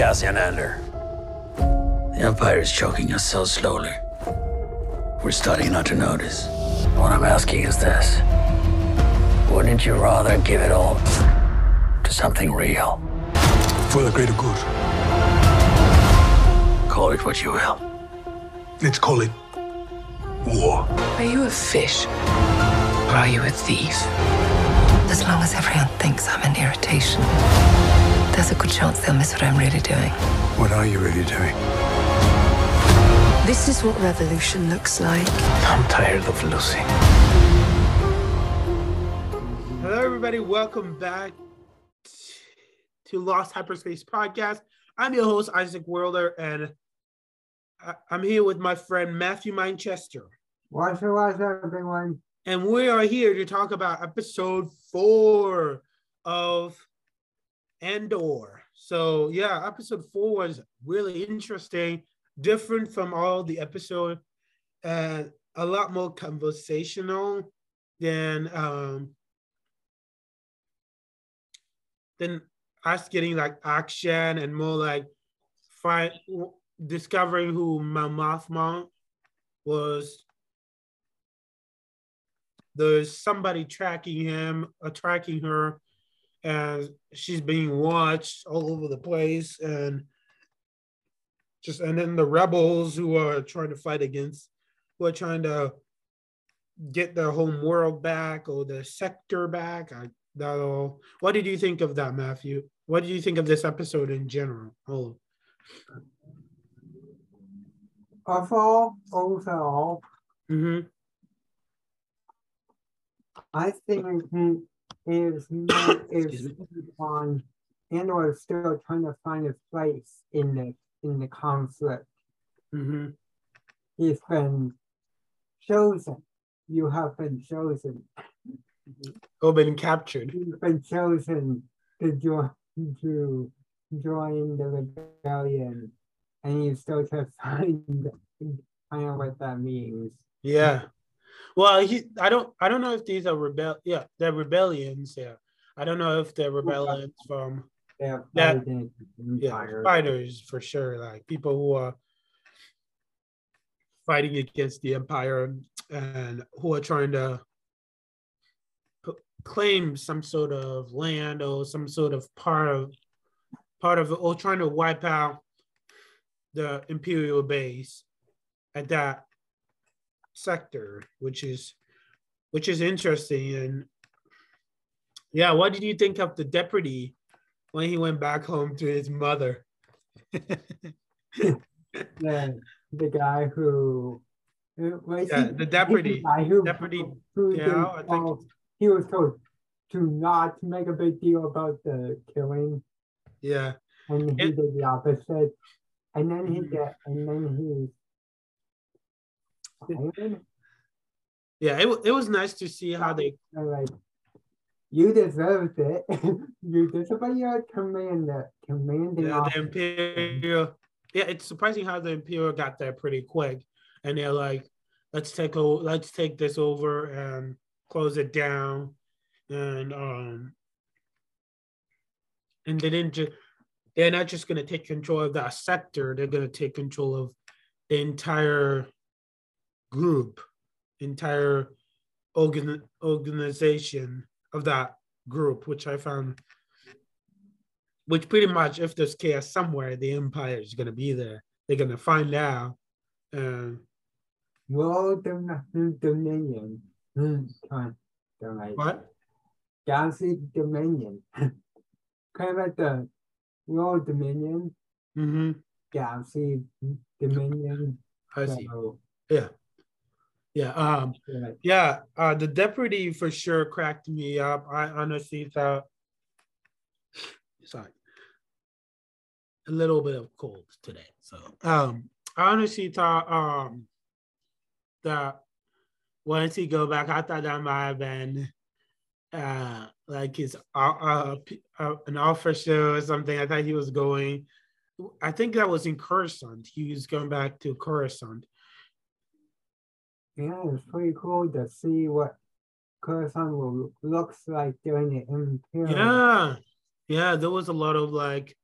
Cassian Andor. The Empire is choking us so slowly. We're starting not to notice. What I'm asking is this Wouldn't you rather give it all to something real? For the greater good. Call it what you will. Let's call it war. Are you a fish? Or are you a thief? As long as everyone thinks I'm an irritation, there's a good chance they'll miss what I'm really doing. What are you really doing? This is what revolution looks like. I'm tired of losing. Hello, everybody. Welcome back to Lost Hyperspace Podcast. I'm your host, Isaac Worlder, and I- I'm here with my friend Matthew Manchester. What's up, what's up, everyone? And we are here to talk about episode four of Andor. So, yeah, episode four was really interesting, different from all the episode, and a lot more conversational than um than us getting like action and more like find discovering who Mon Mothma was there's somebody tracking him, uh, tracking her, and she's being watched all over the place, and just and then the rebels who are trying to fight against, who are trying to get their home world back or the sector back. I that all. What did you think of that, Matthew? What did you think of this episode in general? Oh, Overall, overall, mm-hmm. I think is not is on Andor is still trying to find a place in the in the conflict. Mm-hmm. He's been chosen. You have been chosen. Oh, been captured. You've been chosen to join to join the rebellion, and you still to find find out what that means. Yeah. Well, he I don't I don't know if these are rebel yeah, they're rebellions, yeah. I don't know if they're rebellions from They're That- yeah, fighters for sure, like people who are fighting against the empire and who are trying to p- claim some sort of land or some sort of part of part of it or trying to wipe out the imperial base at that sector which is which is interesting and yeah what did you think of the deputy when he went back home to his mother the the guy who, who was Yeah, he- the deputy. the guy who, Deputy who yeah, I think- he was told to not make a big deal about the killing, yeah and he It- did the opposite. And then he Mhm. get, and then he. Yeah it, it was nice to see how they I'm you deserved it. you deserve but you're commander, commanding yeah, the imperial yeah it's surprising how the imperial got there pretty quick. And they're like let's take o- let's take this over and close it down. And um and they didn't just they're not just going to take control of that sector they're going to take control of the entire group entire organ, organization of that group which i found which pretty much if there's chaos somewhere the empire is going to be there. They're going to find out and World Dom- Dominion. Come on, don't like what? Galaxy Dominion. kind of like the World Dominion, hmm Galaxy Dominion. i see. So, yeah yeah um Yeah, uh, the deputy for sure cracked me up. I honestly thought, sorry, a little bit of cold today. So, um, I honestly thought, um, that once he go back, I thought that might have been, uh, like his uh, uh, uh, an officer or something. I thought he was going. I think that was in Coruscant. He was going back to Coruscant. Yeah, it's pretty cool to see what Coruscant will looks like during the Imperial. Yeah, yeah. There was a lot of like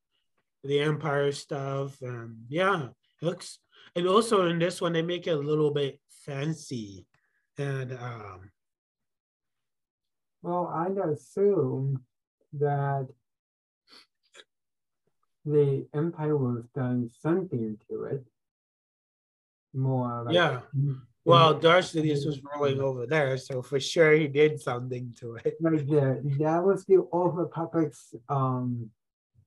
the Empire stuff, and yeah, it looks. And also in this one, they make it a little bit fancy, and um, Well, I'd assume that the Empire was done something to it. More like yeah. Well, Darth Sidious was rolling over there, so for sure he did something to it. like the that was the Old Republic's um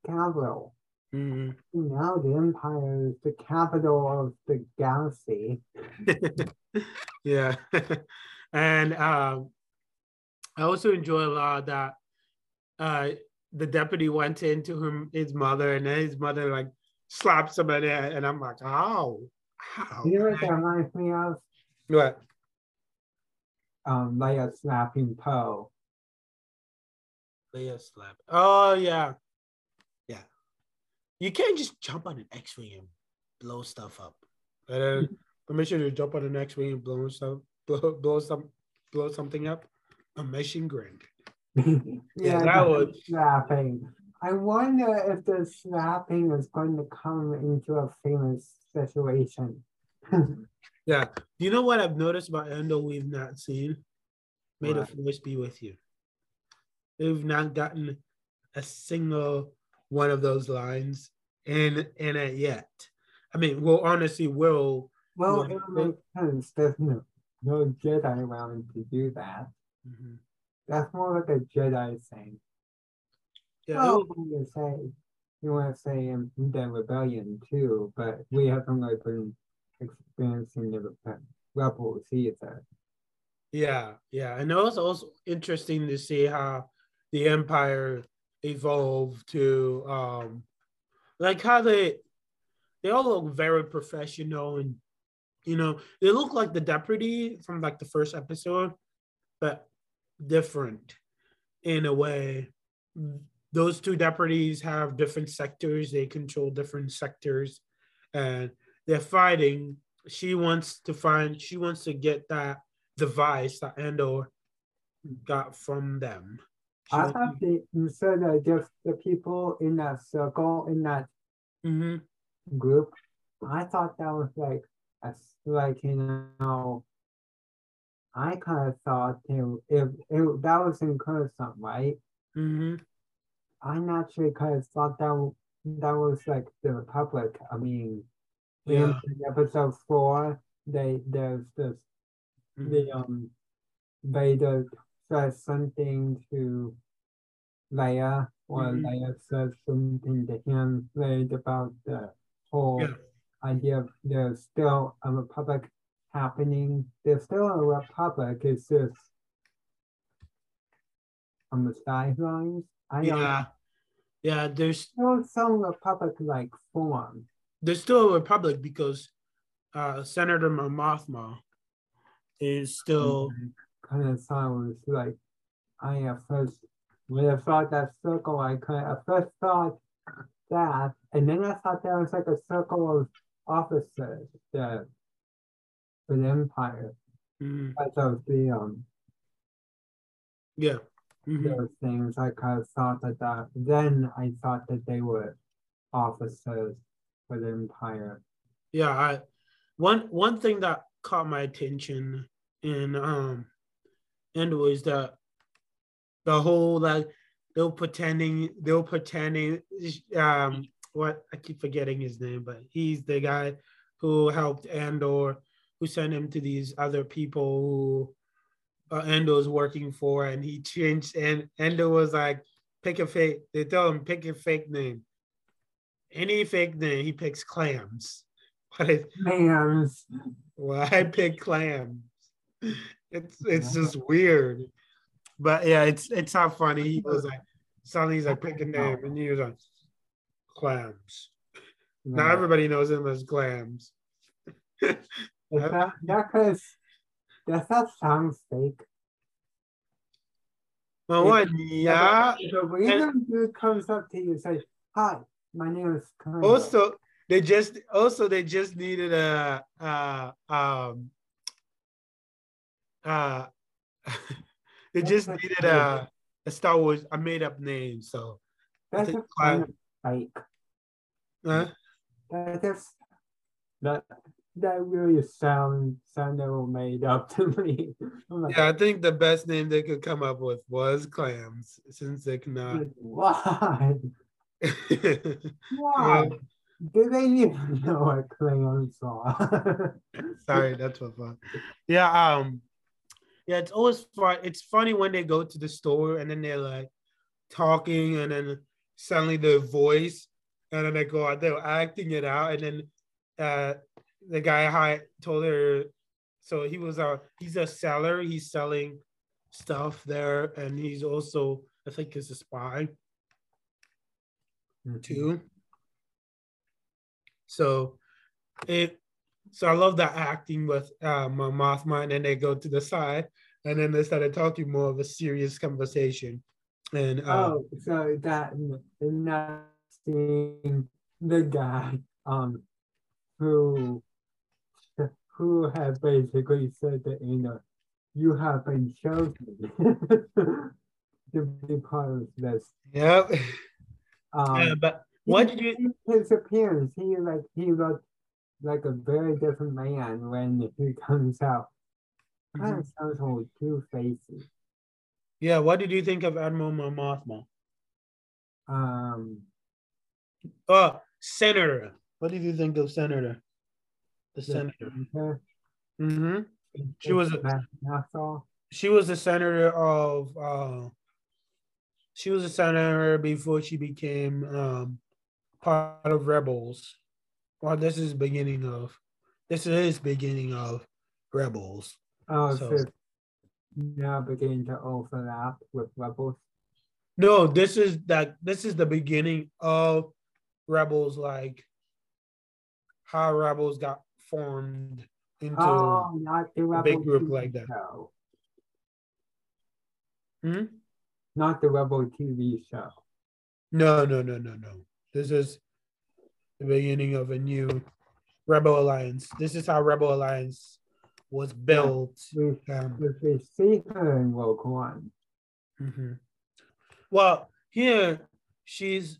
capital. Mhm. Now the Empire is the capital of the galaxy. yeah, and um, I also enjoy a lot that uh, the deputy went into him his mother, and then his mother like slapped him in it, and I'm like, oh, how? You know what that reminds me of? What? Um, Leia slapping Poe. Leia slap. Oh yeah, yeah. You can't just jump on an X-wing and blow stuff up. And then permission to jump on an X-wing and blow stuff, blow, blow some, blow something up. Permission granted. yeah, that the would- slapping. I wonder if the snapping is going to come into a famous situation. Yeah. Do you know what I've noticed about Andor we've not seen? May the force be with you. We've not gotten a single one of those lines in in it yet. I mean, well, honestly, will. Well, it makes sense. There's no, no Jedi around to do that. Mhm. That's more like a Jedi thing. Yeah, will- you say you want to say in the rebellion too, but we haven't really been experiencing the rebe- rebels either. yeah, yeah. And it was also interesting to see how the Empire evolved to um like how they they all look very professional and you know they look like the deputy from like the first episode but different in a way those two deputies have different sectors they control different sectors and they're fighting she wants to find she wants to get that device that Andor got from them She I thought they instead that just the people in that circle in that Mhm. group, I thought that was like a s- like you know. I kind of thought it, if it, that was in Coruscant, right? Mhm. I naturally kind of thought that that was like the Republic. I mean, Yeah. in episode four, they there's this Mhm. the um Vader says something to Leia, or Mhm. Leia says something to him right about the whole Yeah. idea of there's still a republic happening. There's still a republic. It's just on the sidelines. I Yeah. Yeah, there's still some republic like form. There's still a republic because uh Senator Mothma is still kind of was like I at first when I thought that circle I kind of at first thought that and then I thought there was like a circle of officers that for the empire Mhm. as of the um yeah. Mhm. those things I kind of thought that that then I thought that they were officers for the empire Yeah, I one one thing that caught my attention in um and was that the whole like they were pretending they were pretending um what I keep forgetting his name, but he's the guy who helped Andor, who sent him to these other people who uh, Andor's working for, and he changed and Andor was like, pick a fake. They tell him pick a fake name. Any fake name, he picks clams. What is man why pick clams? It's it's just weird. But yeah, it's it's not funny. He was like suddenly he's like pick a name and he was like clams. Now everybody knows him as clams. Is that that cause does that sound fake Well, one, yeah. A random dude comes up to you and says, "Hi, my name is Colonel." Also, they just also they just needed a uh um uh they just needed a a Star Wars a made up name. So I that's think of fake. Huh? That that that really sound sounded all made up to me. Like, Yeah, I think the best name they could come up with was clams, since they cannot. why? Why? Do they even know what clams are? Sorry, that's what fun. Yeah, um, yeah, it's always fun. It's funny when they go to the store and then they're like talking, and then suddenly their voice, and then they go out there acting it out, and then uh, the guy hi told her, so he was a he's a seller. He's selling stuff there, and he's also I think he's a spy too. So it so I love that acting with uh Mon Mothma, and then they go to the side, and then they started talking more of a serious conversation. And uh, Oh, so that in that scene, the guy um who who had basically said that you know you have been chosen to be part of this. yeah, Um, yeah, but what did you? his appearance? He like he looked like a very different man when he comes out. Kind of sounds like two faces. Yeah, what did you think of Admiral Mothma? Um, Oh, Senator. What did you think of Senator? The the senator. senator, hmm She was a- Nassau. She was the senator of. uh She was a senator before she became um part of rebels. Well, this is beginning of. This is beginning of rebels. Oh, So- so now beginning to overlap with rebels. No, this is that. This is the beginning of rebels. Like how rebels got formed into. Oh, rebel big group like that. Show. Hmm? Not the rebel TV show. No, no, no, no, no. This is the beginning of a new Rebel Alliance. This is how Rebel Alliance was built. We Um, if we see her in Rogue One. mhm. Well, here she's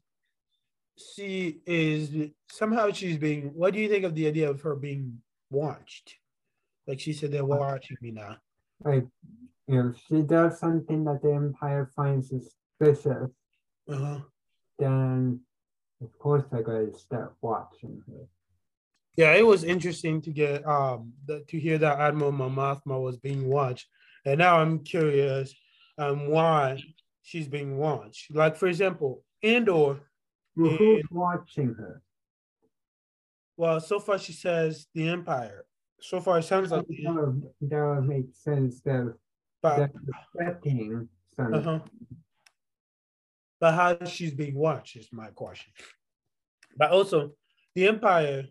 she is somehow she's being. What do you think of the idea of her being watched? Like she said, they're watching me now. Like, if she does something that the Empire finds suspicious, Uh-huh. then of course they're going to start watching her. Yeah, it was interesting to get um the, to hear that Admiral Mon Mothma was being watched, and now I'm curious um why she's being watched. Like for example, Andor. Well, who's watching her? Well, so far she says the Empire. So far it sounds like, That would, that would make sense that but they're expecting some. uh-huh. But how she's being watched is my question. But also, the Empire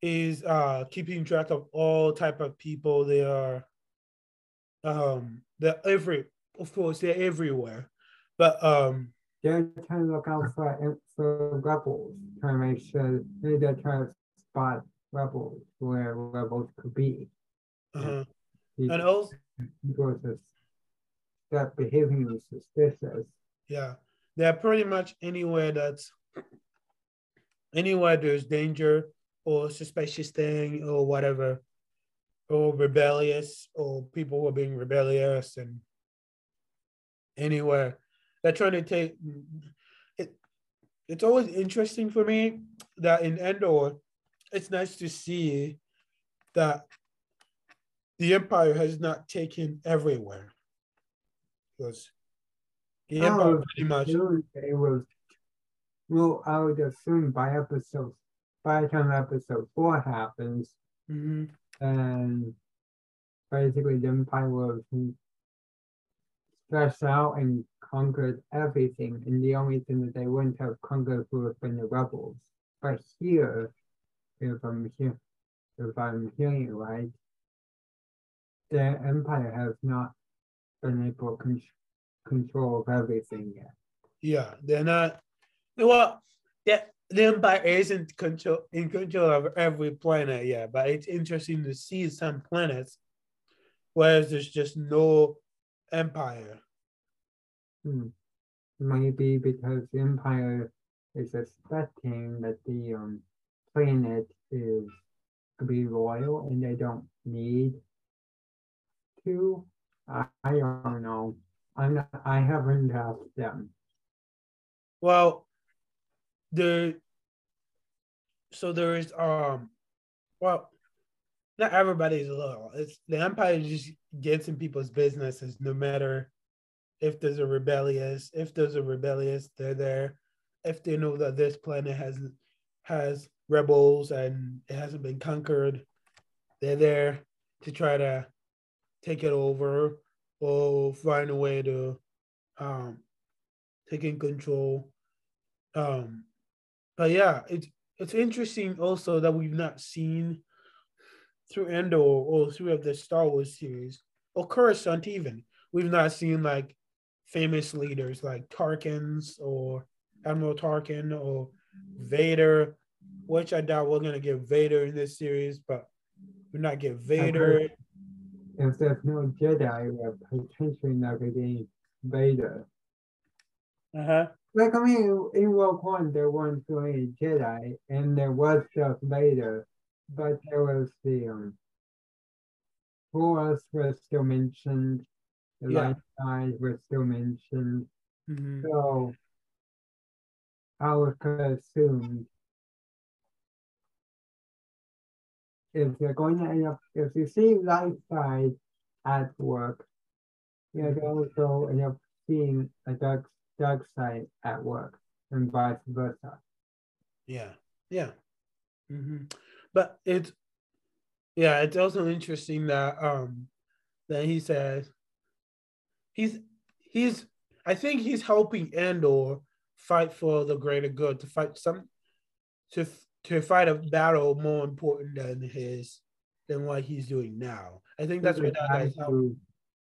is uh keeping track of all type of people. They are um they're every of course they're everywhere. But um They're trying to look out for for rebels, trying to make sure they're trying to spot rebels where rebels could be. uh He- and also because just start behaving suspicious. yeah, they're pretty much anywhere that's anywhere there's danger or suspicious thing or whatever, or rebellious or people who are being rebellious and anywhere they're trying to take it. It's always interesting for me that in Andor, it's nice to see that the Empire has not taken everywhere because the Empire Oh, pretty much It was, well, I would assume by episode, by the time episode four happens, Mhm. and basically the Empire was stretched out and conquered everything, and the only thing that they wouldn't have conquered would have been the rebels. But here, if I'm here, if I'm hearing right, the Empire has not been able to con- control of everything yet. Yeah, they're not. Well, the, the Empire isn't control in control of every planet yet, but it's interesting to see some planets where there's just no empire. Hmm. Maybe because the Empire is expecting that the um planet is to be loyal and they don't need to. I, I don't know. I'm not, I haven't asked them. Well, the so there is um well not everybody's loyal. It's the empire just gets in people's businesses no matter if there's a rebellious, if there's a rebellious, they're there. If they know that this planet has has rebels and it hasn't been conquered, they're there to try to take it over or find a way to um take in control. Um but yeah, it's it's interesting also that we've not seen through Andor or through the Star Wars series or Coruscant even. We've not seen like famous leaders like Tarkins or Admiral Tarkin or Vader, which I doubt we're gonna get Vader in this series, but we're not get Vader. If there's no Jedi, we're potentially not getting Vader. Uh-huh. Like I mean, in Rogue One, there weren't so many Jedi, and there was just Vader, but there was the um, Force was still mentioned, the Yeah. light side was still mentioned, Mhm. so I would assume if you're going to end up, if you see light side at work, you're also end up seeing a dark dark side at work, and vice versa. Yeah, yeah. hmm But it's yeah, it's also interesting that um that he says he's he's I think he's helping Andor fight for the greater good to fight some to to fight a battle more important than his than what he's doing now. I think that's the what that guy who,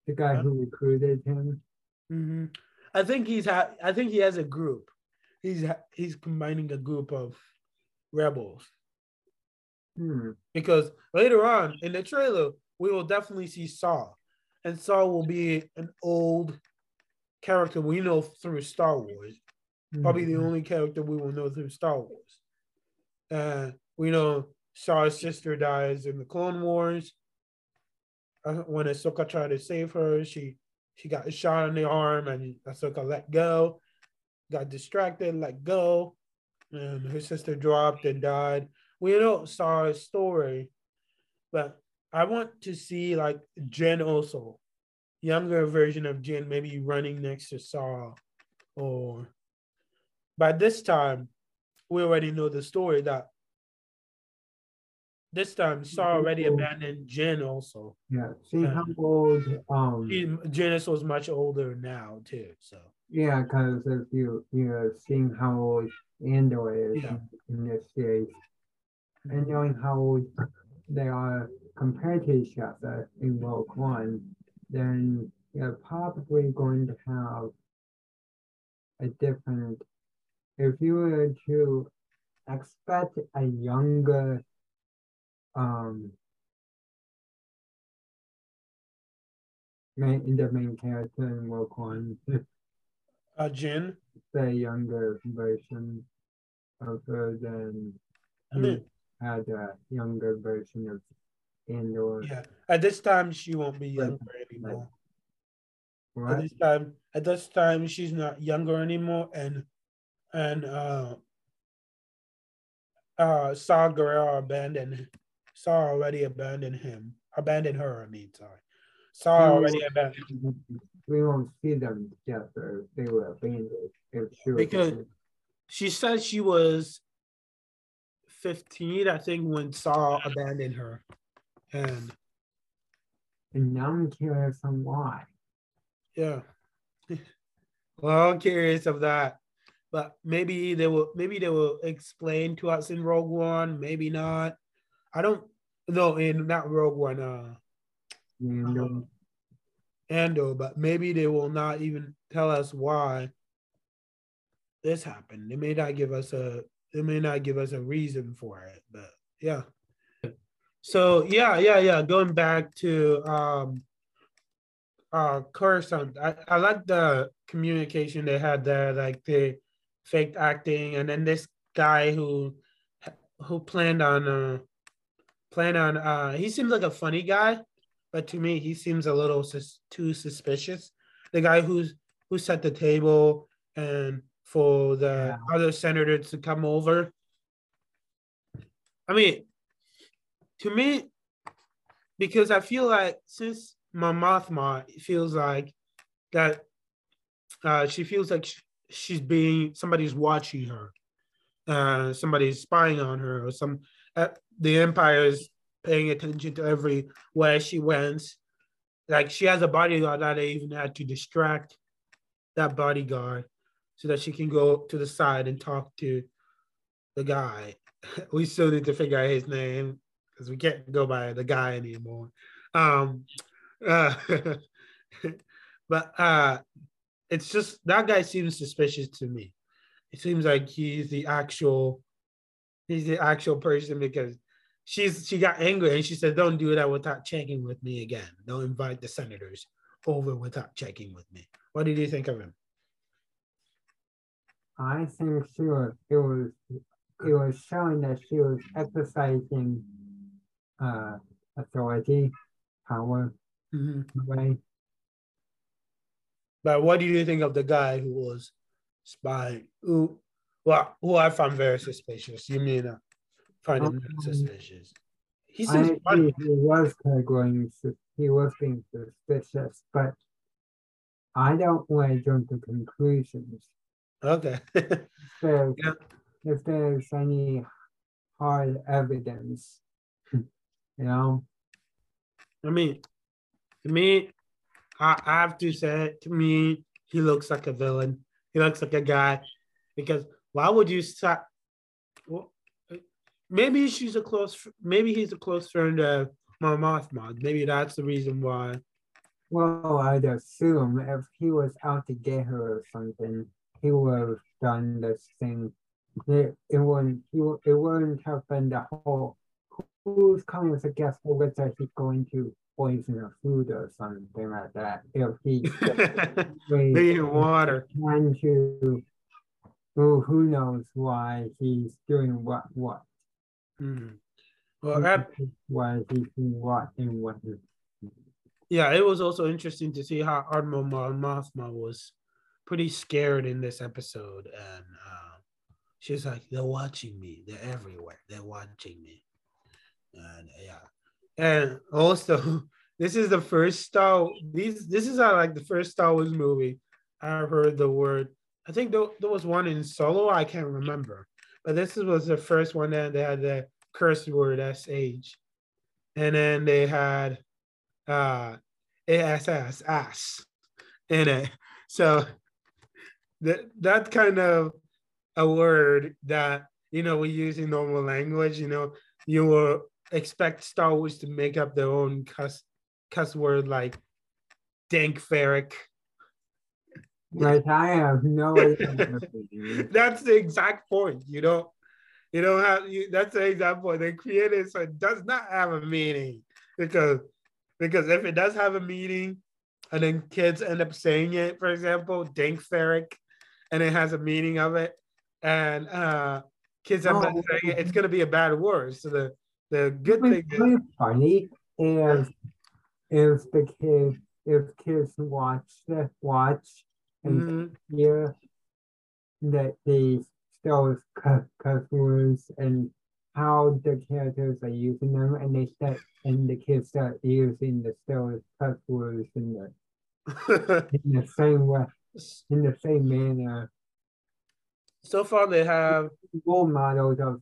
the guy who recruited him. hmm I think he's ha- I think he has a group. He's ha- he's combining a group of rebels Hmm. because later on in the trailer we will definitely see Saw, and Saw will be an old character we know through Star Wars. Probably the Mhm. only character we will know through Star Wars. Uh, we know Saw's sister dies in the Clone Wars. Uh, when Ahsoka tried to save her, she she got shot in the arm, and Ahsoka let go, got distracted, let go, and her sister dropped and died. We know Saw's story, but I want to see like Jyn also, younger version of Jyn, maybe running next to Saw, or by this time, we already know the story that this time Saw already abandoned Jyn also. Yeah. See how old um She, Janice was much older now too. So yeah, because if you you're seeing how old Andor is Yeah. in, in this series, and knowing how old they are compared to each other in Rogue One, then you're probably going to have a different. If you were to expect a younger, um, main in the main character in Rogue One, uh Jyn, the younger version of her than I you mean, had a younger version of Andor. yeah. At this time she won't be younger anymore. At this time, at this time she's not younger anymore and and uh uh Saw Gerrera abandoned Saw already abandoned him. Abandoned her, I mean, sorry. Saw already abandoned We won't see them together. They were abandoned. She Because- she said she was 15, I think, when Saw abandoned her. And and now I'm curious on why. yeah. well, I'm curious of that. But maybe they will maybe they will explain to us in Rogue One, maybe not. I don't know in not Rogue One, uh Andor. Andor, but maybe they will not even tell us why this happened. They may not give us a they may not give us a reason for it, but yeah. So yeah, yeah, yeah. Going back to um uh Coruscant, I, I like the communication they had there. Like they faked acting, and then this guy who who planned on uh planned on uh he seems like a funny guy, but to me he seems a little sus- too suspicious. The guy who's who set the table and for the Yeah. other senators to come over. I mean, to me, because I feel like since Mon Mothma feels like that uh, she feels like sh- she's being somebody's watching her, uh, somebody's spying on her, or some uh, the empire is paying attention to every where she went. Like she has a bodyguard that they even had to distract that bodyguard so that she can go to the side and talk to the guy. We still need to figure out his name because we can't go by the guy anymore. Um, uh, but uh, it's just that guy seems suspicious to me. It seems like he's the actual, he's the actual person because she's she got angry and she said, "Don't do that without checking with me again. Don't invite the senators over without checking with me." What did you think of him? I think she was it was it was showing that she was exercising uh authority, power, a way. But what do you think of the guy who was spying? Who, well, who I found very suspicious. You mean uh, find him Um, suspicious? He seems agree, funny. he was kind of going he was being suspicious, but I don't want to jump to conclusions. Okay. So Yeah. if there's any hard evidence, you know, I mean, to me, I, have to say, to me, he looks like a villain. He looks like a guy because why would you stop? Well, maybe she's a close. Maybe he's a close friend of Mon Mothma. Maybe that's the reason why. well, I'd assume if he was out to get her or something, he would have done this thing. It, it wouldn't, he, it wouldn't have been the whole, who's coming as a guest, like he's going to poison her food or something like that. If he Maybe water. trying to, who, who knows why he's doing what, what. Hmm. Well, that, Why he's doing what and what. yeah, it was also interesting to see how Admiral Mothma was pretty scared in this episode, and uh, she's like, "They're watching me. They're everywhere. They're watching me." And yeah, and also this is the first Star. These this is uh, like the first Star Wars movie I heard the word. I think there, there was one in Solo. I can't remember, but this was the first one that they had the curse word sh, and then they had uh ass ass in it. So that that kind of a word that you know we use in normal language. You know, you will expect Star Wars to make up their own cuss cuss word like dank farrik. Like I have no idea. what it is. That's the exact point. You don't you don't have you that's the exact point. They created so it does not have a meaning because because if it does have a meaning and then kids end up saying it, for example, dank farrik, and it has a meaning of it, and uh kids end up Oh. saying it, it's gonna be a bad word. So the the good thing would is funny if if the kid if kids watch the watch and Mhm. hear that still cuss cuss and how the characters are using them and they start and the kids start using the cuss words in the in the same way in the same manner so far they have role models of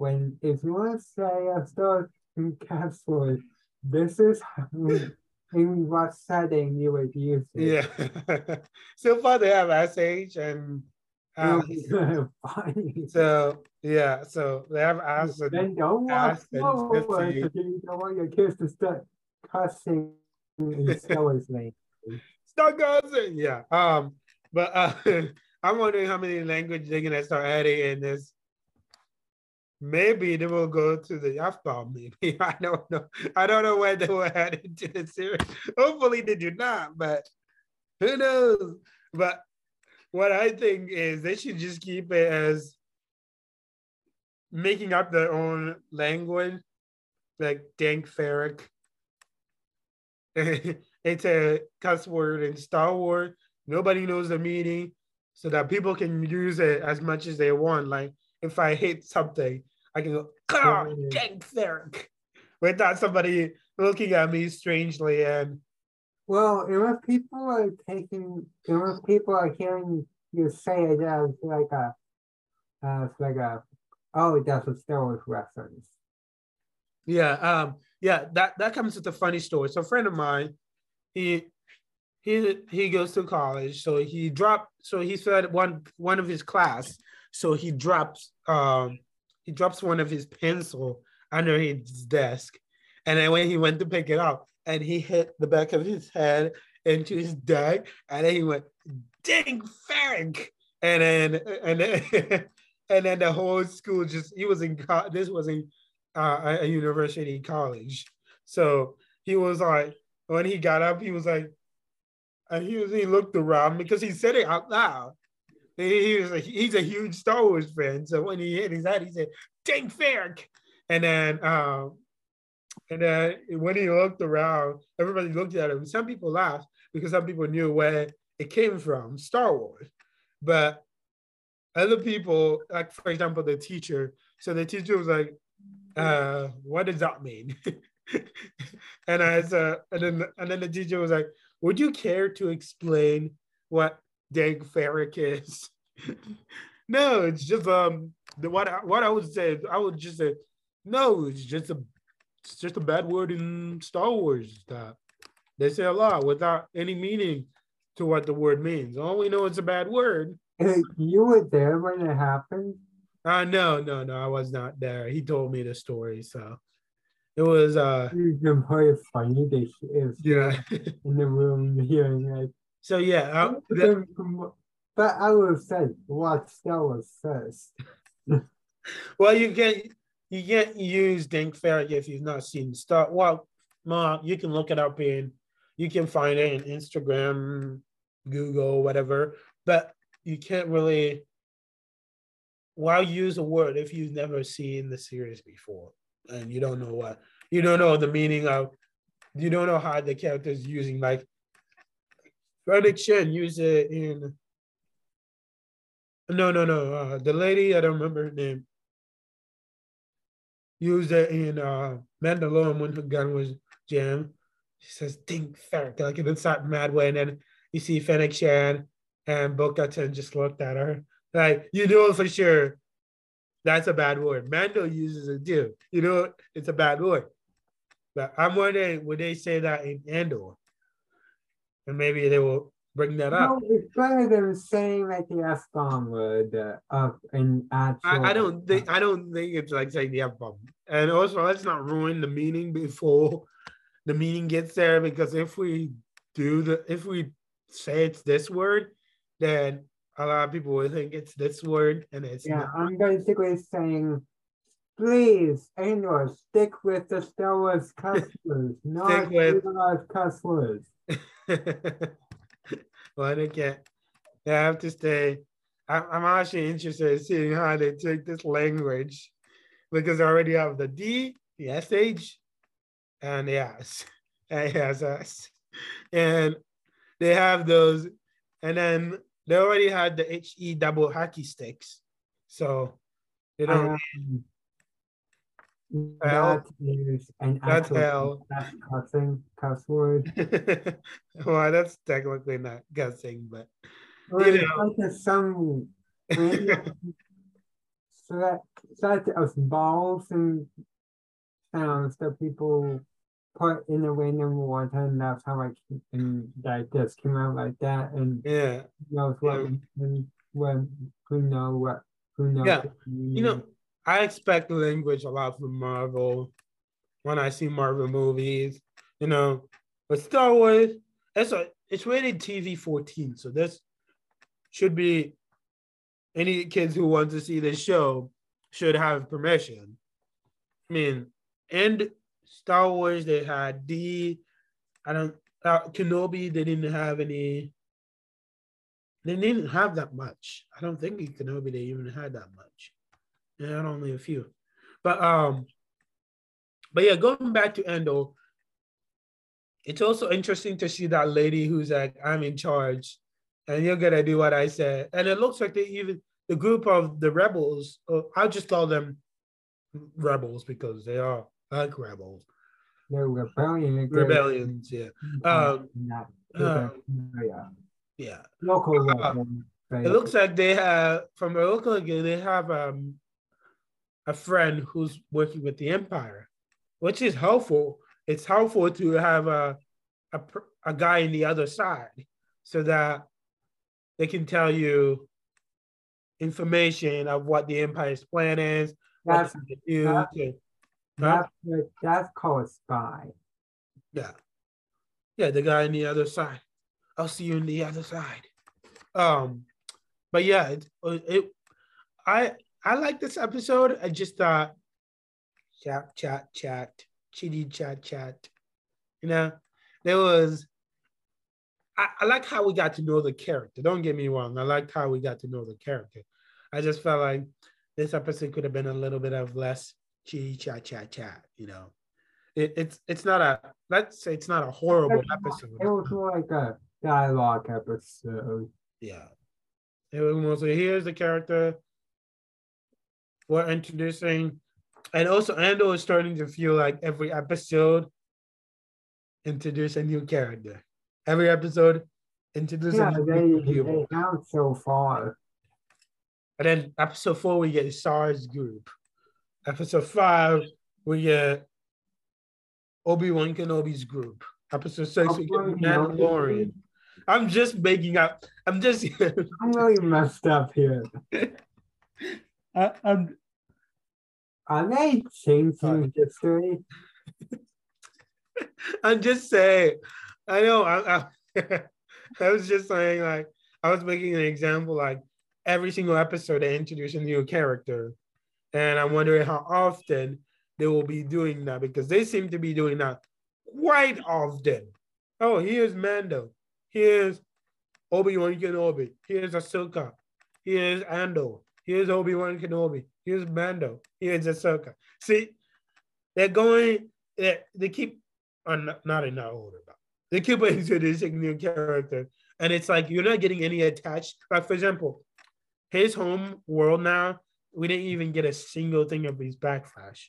when if you want to say a story in word, this is in what setting you would use it. yeah. so far they have sh and Funny. so yeah, so they have ass and Then don't watch forward because you don't want your kids to start cussing in Stella's language. Start cussing. Yeah. Um, but uh I'm wondering how many language they're gonna start adding in this. Maybe they will go to the bomb, maybe. I don't know. I don't know where they will add it to the series. Hopefully they do not, but who knows? But what I think is they should just keep it as making up their own language, like Dank Farrik. it's a cuss word in Star Wars. Nobody knows the meaning, so that people can use it as much as they want. Like if I hate something, I can go, "Ah, Dank Farrik," without somebody looking at me strangely and Well, and if people are taking, and if people are hearing you say it as like a, as like a, oh, that's a Star Wars reference. Yeah, um, yeah, that that comes with a funny story. So a friend of mine, he he he goes to college, so he dropped. So he said one one of his class, so he drops um he drops one of his pencil under his desk, and then when he went to pick it up, and he hit the back of his head into his deck, and then he went, "Dang, Farrik!" And then and then and then the whole school just he was in this was in uh, a- a university college. So he was like, when he got up, he was like, and he was he looked around because he said it out loud. He, was like, he's a huge Star Wars fan. So when he hit his head, he said, "Dang Farrik!" And then um, and then when he looked around, everybody looked at him. Some people laughed because some people knew where it came from, Star Wars. But other people, like for example, the teacher. So the teacher was like, uh, what does that mean? and I said, and then and then the teacher was like, Would you care to explain what Dank Farrik is? no, it's just um the what I, what I would say, I would just say, no, it's just a it's just a bad word in Star Wars that they say a lot without any meaning to what the word means. All we know it's a bad word. Hey, you were there when it happened? Uh no, no, no, I was not there. He told me the story, so it was uh It's been very funny. They is yeah. in the room hearing like, so yeah, uh, that- but I would have said watch Star Wars first. well you can't you can't use Dink Farrik if you've not seen Star. Well, Ma, you can look it up in you can find it in Instagram, Google, whatever, but you can't really why use a word if you've never seen the series before and you don't know what you don't know the meaning of you don't know how the character's using like Frederick Shen used it in no no no uh, the lady I don't remember her name used it in uh Mandalorian when her gun was jammed. She says Dink Farrik like in that mad way and then you see Fennec Shand and Bo-Katan just looked at her like you know for sure that's a bad word. Mando uses it too. You know it's a bad word. But I'm wondering would they say that in Andor? And maybe they will bring that up. No, it's better than saying like the F bomb word uh, of an actual. I, I don't think I don't think it's like saying the F bomb. And also let's not ruin the meaning before the meaning gets there because if we do the if we say it's this word, then a lot of people will think it's this word and it's Yeah, not. I'm basically saying, please, Andor, stick with the Star Wars cuss words, not with- utilize cuss words. well, can't. They have to stay. I, I'm actually interested in seeing how they take this language because they already have the D, the SH, and the S, ASS. And they have those, and then they already had the HE double hockey sticks. So they don't. Um, Hell. that is an That's hell. cussing cuss word. well, that's technically not guessing, but Or You know. like a some random set of balls and sounds that people put in a random water, and that's how I and that just came out like that, and yeah. knows what Yeah. and when who know what who knows. Yeah, what You know, I expect language a lot from Marvel when I see Marvel movies, you know. But Star Wars, it's a it's rated TV 14, so this should be any kids who want to see this show should have permission. I mean, and Star Wars they had D, I don't uh, Kenobi they didn't have any they didn't have that much. I don't think in Kenobi they even had that much. Yeah, only a few. But um, but yeah, going back to Andor, it's also interesting to see that lady who's like, I'm in charge, and you're gonna do what I said. And it looks like they even the group of the rebels, uh, I'll just call them rebels because they are like rebels. They're rebellion. Rebellions, yeah. Um, uh, yeah. yeah. Local uh, It looks like they have from a local again, they have um a friend who's working with the Empire, which is helpful. It's helpful to have a a, a guy in the other side so that they can tell you information of what the Empire's plan is, That's, they can do. that- to- that's, what- that's called a spy. Yeah. Yeah, the guy on the other side. I'll see you on the other side. Um, but yeah, it, it I I like this episode. I just thought chat, chat, chat, chitty chat, chat. You know, there was I, I like how we got to know the character. Don't get me wrong. I liked how we got to know the character. I just felt like this episode could have been a little bit of less chitty chat, chat, chat, you know. It, it's it's not a let's say it's not a horrible episode. It was more like a dialogue episode. Yeah. It was mostly here's the character we're introducing. And also Andor is starting to feel like every episode introduce a new character. Every episode introduce Yeah, a new they, they so far. And then episode four we get Saw's group. Episode five we get Obi-Wan Kenobi's group. Episode six we get Mandalorian. I'm just making up. I'm just I'm really messed up here. I, I'm Are they changing history? I'm just saying. I know. I, I, I was just saying, like, I was making an example, like, every single episode they introduce a new character, and I'm wondering how often they will be doing that because they seem to be doing that quite often. Oh, here's Mando. Here's Obi Wan Kenobi. Here's Ahsoka. Here's Andor. Here's Obi Wan Kenobi. Here's Mando. Here's Ahsoka. See, they're going. They, they keep uh, are not, not in that order, but they keep introducing new characters, and it's like you're not getting any attached. Like for example, his home world now, we didn't even get a single thing of his backflash,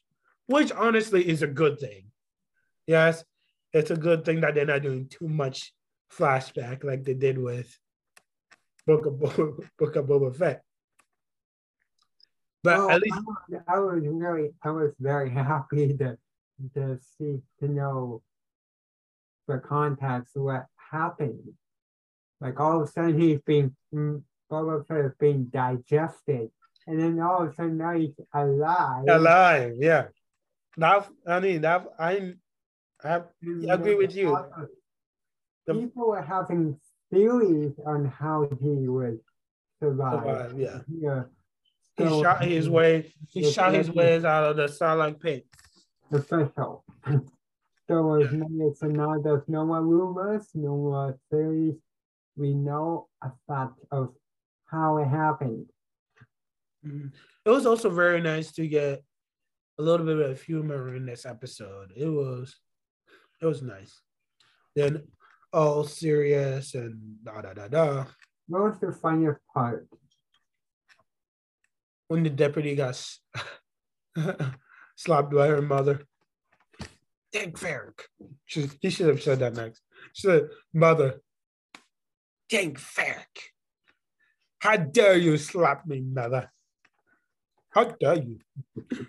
which honestly is a good thing. Yes, it's a good thing that they're not doing too much flashback like they did with Book of Bo- Book of Boba Fett. But Well, at least I was, really, I was very happy to to see to know the context what happened. Like all of a sudden he's being Boba Fett is being digested, and then all of a sudden now he's alive. alive, yeah. That I mean that I I I agree with you. The- People were having theories on how he would survive. survive, yeah. Yeah. He So, shot his way. He shot his ways out of the Sarlacc pit. official. so it's, no- it's now there's no more rumors, no more theories. We know a fact of how it happened. Mhm. It was also very nice to get a little bit of humor in this episode. It was, it was nice. Then all serious and da da da da. What was the funniest part? When the deputy got slapped by her mother. Dank Farrik. She, he should have said that next. She said, Mother, Dank Farrik. How dare you slap me, mother? How dare you?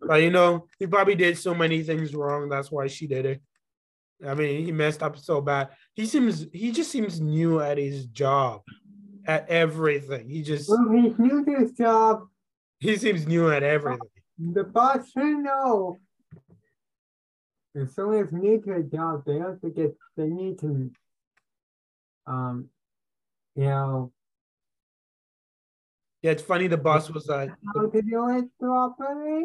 But you know, he probably did so many things wrong. That's why she did it. I mean, he messed up so bad. He seems he just seems new at his job, at everything. He just Well, he's new to his job. he seems new at everything. The boss should know. If someone's new to a job, they have to get, they need to, um, you know, Yeah, it's funny. The boss was like, how to do it properly,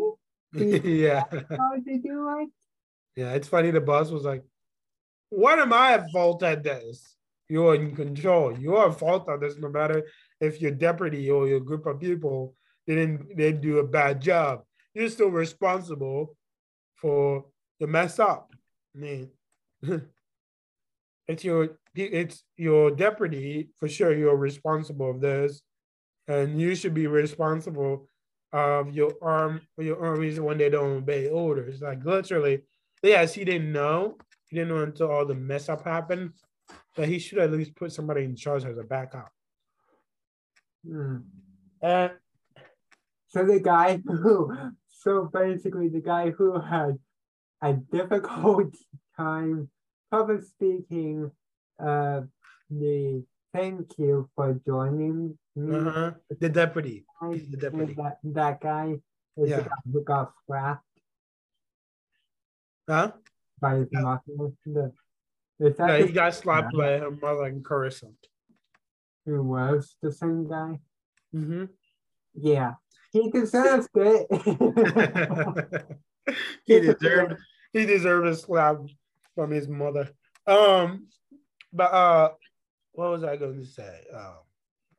yeah, how to do it. yeah. It's funny. The boss was like, "What am I at fault at this? You're in control. You're at fault on this, no matter if your deputy or your group of people didn't they do a bad job. You're still responsible for the mess up. I mean, it's your it's your deputy for sure. You're responsible of this, and you should be responsible of your arm your armies when they don't obey orders. Like literally, yes, he didn't know. He didn't know until all the mess up happened. But he should at least put somebody in charge as a backup. Hmm. And So the guy who, so basically the guy who had a difficult time public speaking, uh, the thank you for joining me. uh-huh, the deputy. the deputy. That, that guy is Yeah. the guy who got scrapped Huh? by his Yeah. mother. The, is that Yeah, he got slapped by her mother and Coruscant. who was the same guy? Mm-hmm. Yeah, he deserves it. he deserved he deserved a slap from his mother. Um, but uh, what was I going to say? Um,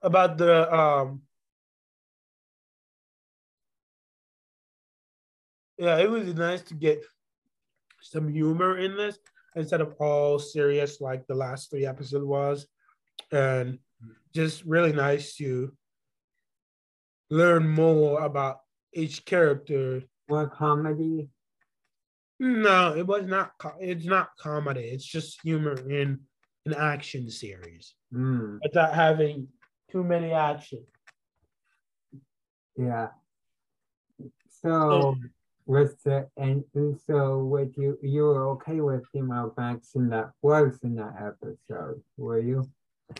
about the um. Yeah, it was nice to get some humor in this instead of all serious like the last three episodes was, and just really nice to learn more about each character More comedy. no, it was not. It's not comedy. It's just humor in an action series Mm, without having too many action. yeah. So with the and so with you you were okay with the amount of action that was in that episode, were you?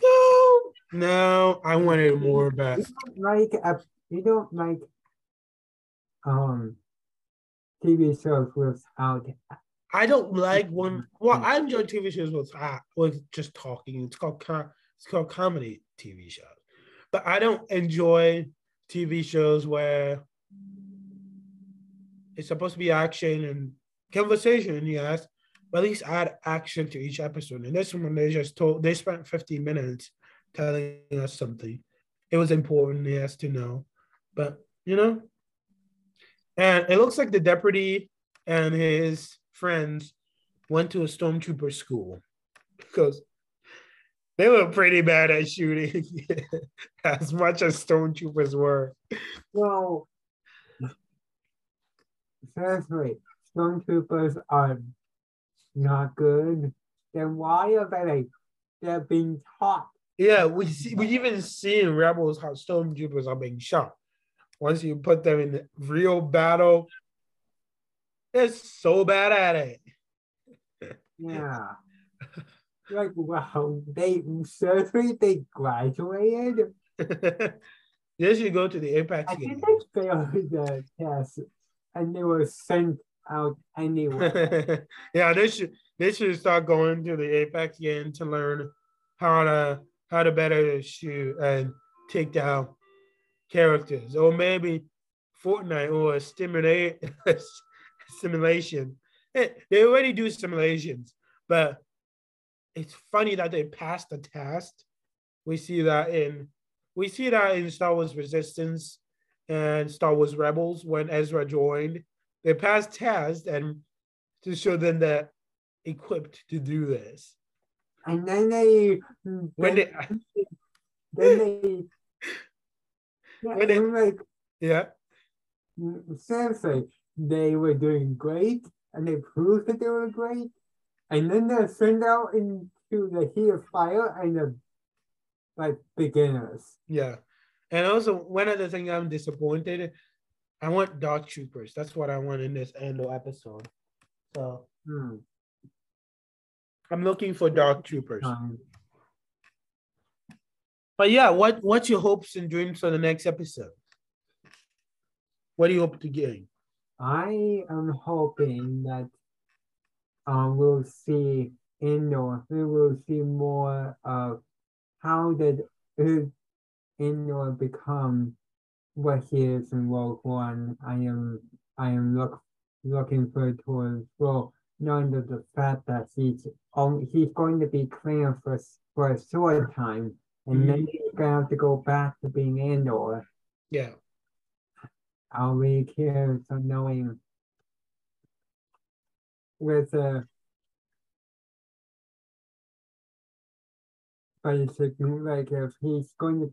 No, no, I wanted more, but You don't like a you don't like um TV shows without I don't like when. Well, I enjoy TV shows with uh, with just talking. It's called com- it's called comedy TV shows, but I don't enjoy TV shows where it's supposed to be action and conversation. Yes, but at least add action to each episode. And this one, they just told they spent 15 minutes telling us something. It was important, yes, to know, but you know, and it looks like the deputy and his friends went to a stormtrooper school because they were pretty bad at shooting as much as stormtroopers were. well seriously, stormtroopers are not good. Then why are they they're being taught? Yeah, we see we even see in Rebels how stormtroopers are being shot. Once you put them in the real battle, they're so bad at it. Yeah. like wow, they seriously they graduated. they you go to the Apex I game. think they failed the test and they were sent out anyway. yeah, they should they should start going to the Apex game to learn how to how to better shoot and take down characters, or maybe Fortnite or a stimulate simulation. They already do simulations, but it's funny that they passed the test. We see that in we see that in Star Wars Resistance and Star Wars Rebels when Ezra joined. They passed test and to show them that equipped to do this. and then they When then, they then they yeah, When they- like yeah, seriously, they were doing great and they proved that they were great. And then they're sent out into the heat of fire and the like beginners. yeah. And also one other thing I'm disappointed. I want Dark Troopers. That's what I want in this Andor episode. So Hmm. I'm looking for Dark Troopers. Um, But yeah, what what's your hopes and dreams for the next episode? What do you hope to gain? I am hoping that um, we'll see Andor, we will see more of how did Andor become what he is in Rogue One. I am I am look looking forward towards well knowing the, the fact that he's only he's going to be clean for for a short time, and then he's gonna have to go back to being Andor. Yeah. I'll be curious on knowing with uh basically like if he's going to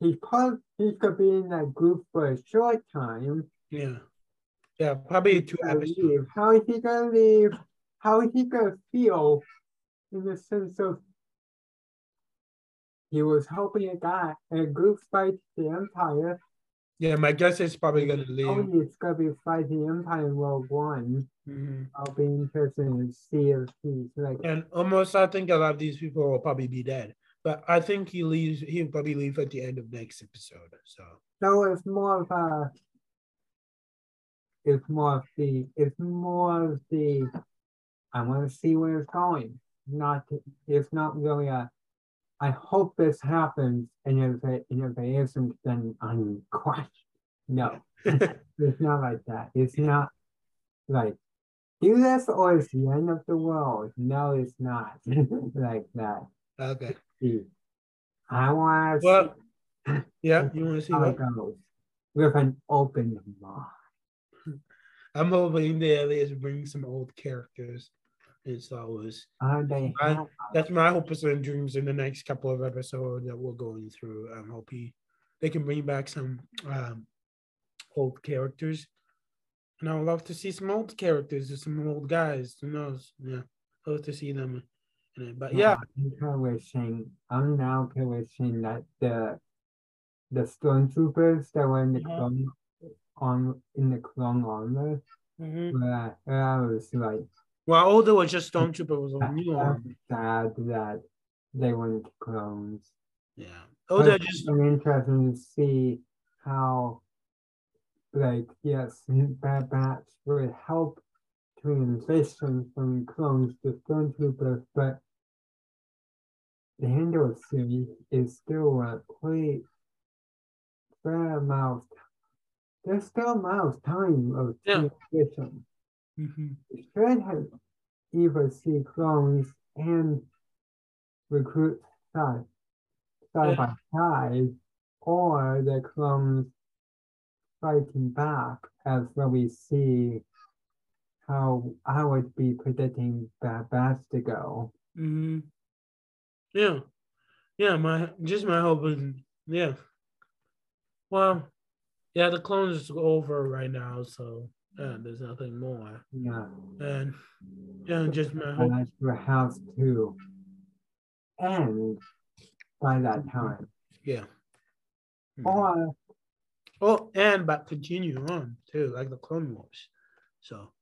he's part he's gonna be in that group for a short time. Yeah. Yeah. Probably two episodes. How is he gonna leave? How is he gonna feel in the sense of he was helping a guy a group fight the Empire. Yeah. My guess is probably gonna leave. Oh, it's gonna be fighting the Empire in Rogue One. Mhm. I'll be interested to see if he's like And almost, I think a lot of these people will probably be dead. But I think he leaves. He'll probably leave at the end of next episode. So no, it's more of a it's more of the it's more of the I want to see where it's going. Not it's not really a I hope this happens and if it and if it isn't then I'm crushed. No. it's not like that. It's not like do this or it's the end of the world. No, it's not like that. okay. See, I want to Well, yeah. You want to see how what? goes with an open mind. I'm hoping they at least bring some old characters in Star Wars. Are they I- That's my hopes and dreams in the next couple of episodes that we're going through. I'm hoping they can bring back some um, old characters. And I would love to see some old characters or some old guys. Who knows? Yeah. I Love to see them in it. But yeah, I'm kind of wishing I'm now kind of wishing that the the stormtroopers that were in the Uh-huh. clone on in the clone armor mhm. where, where I was like well, although it was just Stormtrooper was on new armor. sad that they weren't clones. Yeah. Oh, they're just I'm to see how, like, yes, Bad Batch would help transition from clones to stormtroopers, but the Andor series is still a quite fair amount. There's still amount of time of Yeah. transition. mhm. We should have either see clones and recruit side side by side, or the clones fighting back as when we see how I would be predicting Bad Batch to go. hmm Yeah. Yeah, my just my hope is yeah. Well, yeah, the clones is over right now, so yeah, there's nothing more. Yeah, And yeah, just my and hope. that will have to end by that time. Yeah. Mhm. Or Oh, and but continue on too, like the Clone Wars. So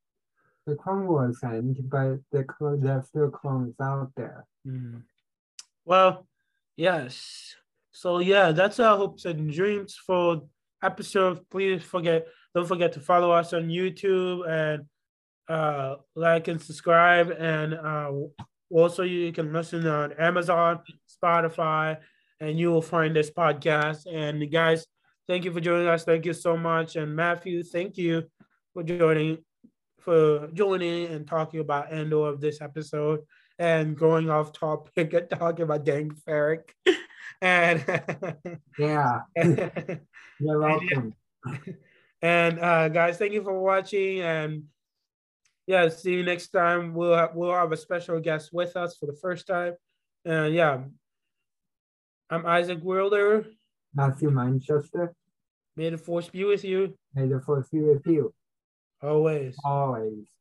the Clone Wars end, but the there's still clones out there. mm. well, yes. So yeah, that's our hopes and dreams for episode. Please forget, don't forget to follow us on YouTube and uh like and subscribe and uh also you can listen on Amazon, Spotify, and you will find this podcast. And guys, thank you for joining us. Thank you so much. And Matthew, thank you for joining for joining and talking about Andor of this episode and going off topic and talking about Dank Farrik. And Yeah, you're welcome. and uh, guys, thank you for watching. And yeah, see you next time. We'll have, we'll have a special guest with us for the first time. And yeah, I'm Isaac Wilder. Matthew Manchester, May the force be with you may the force be with you always. always.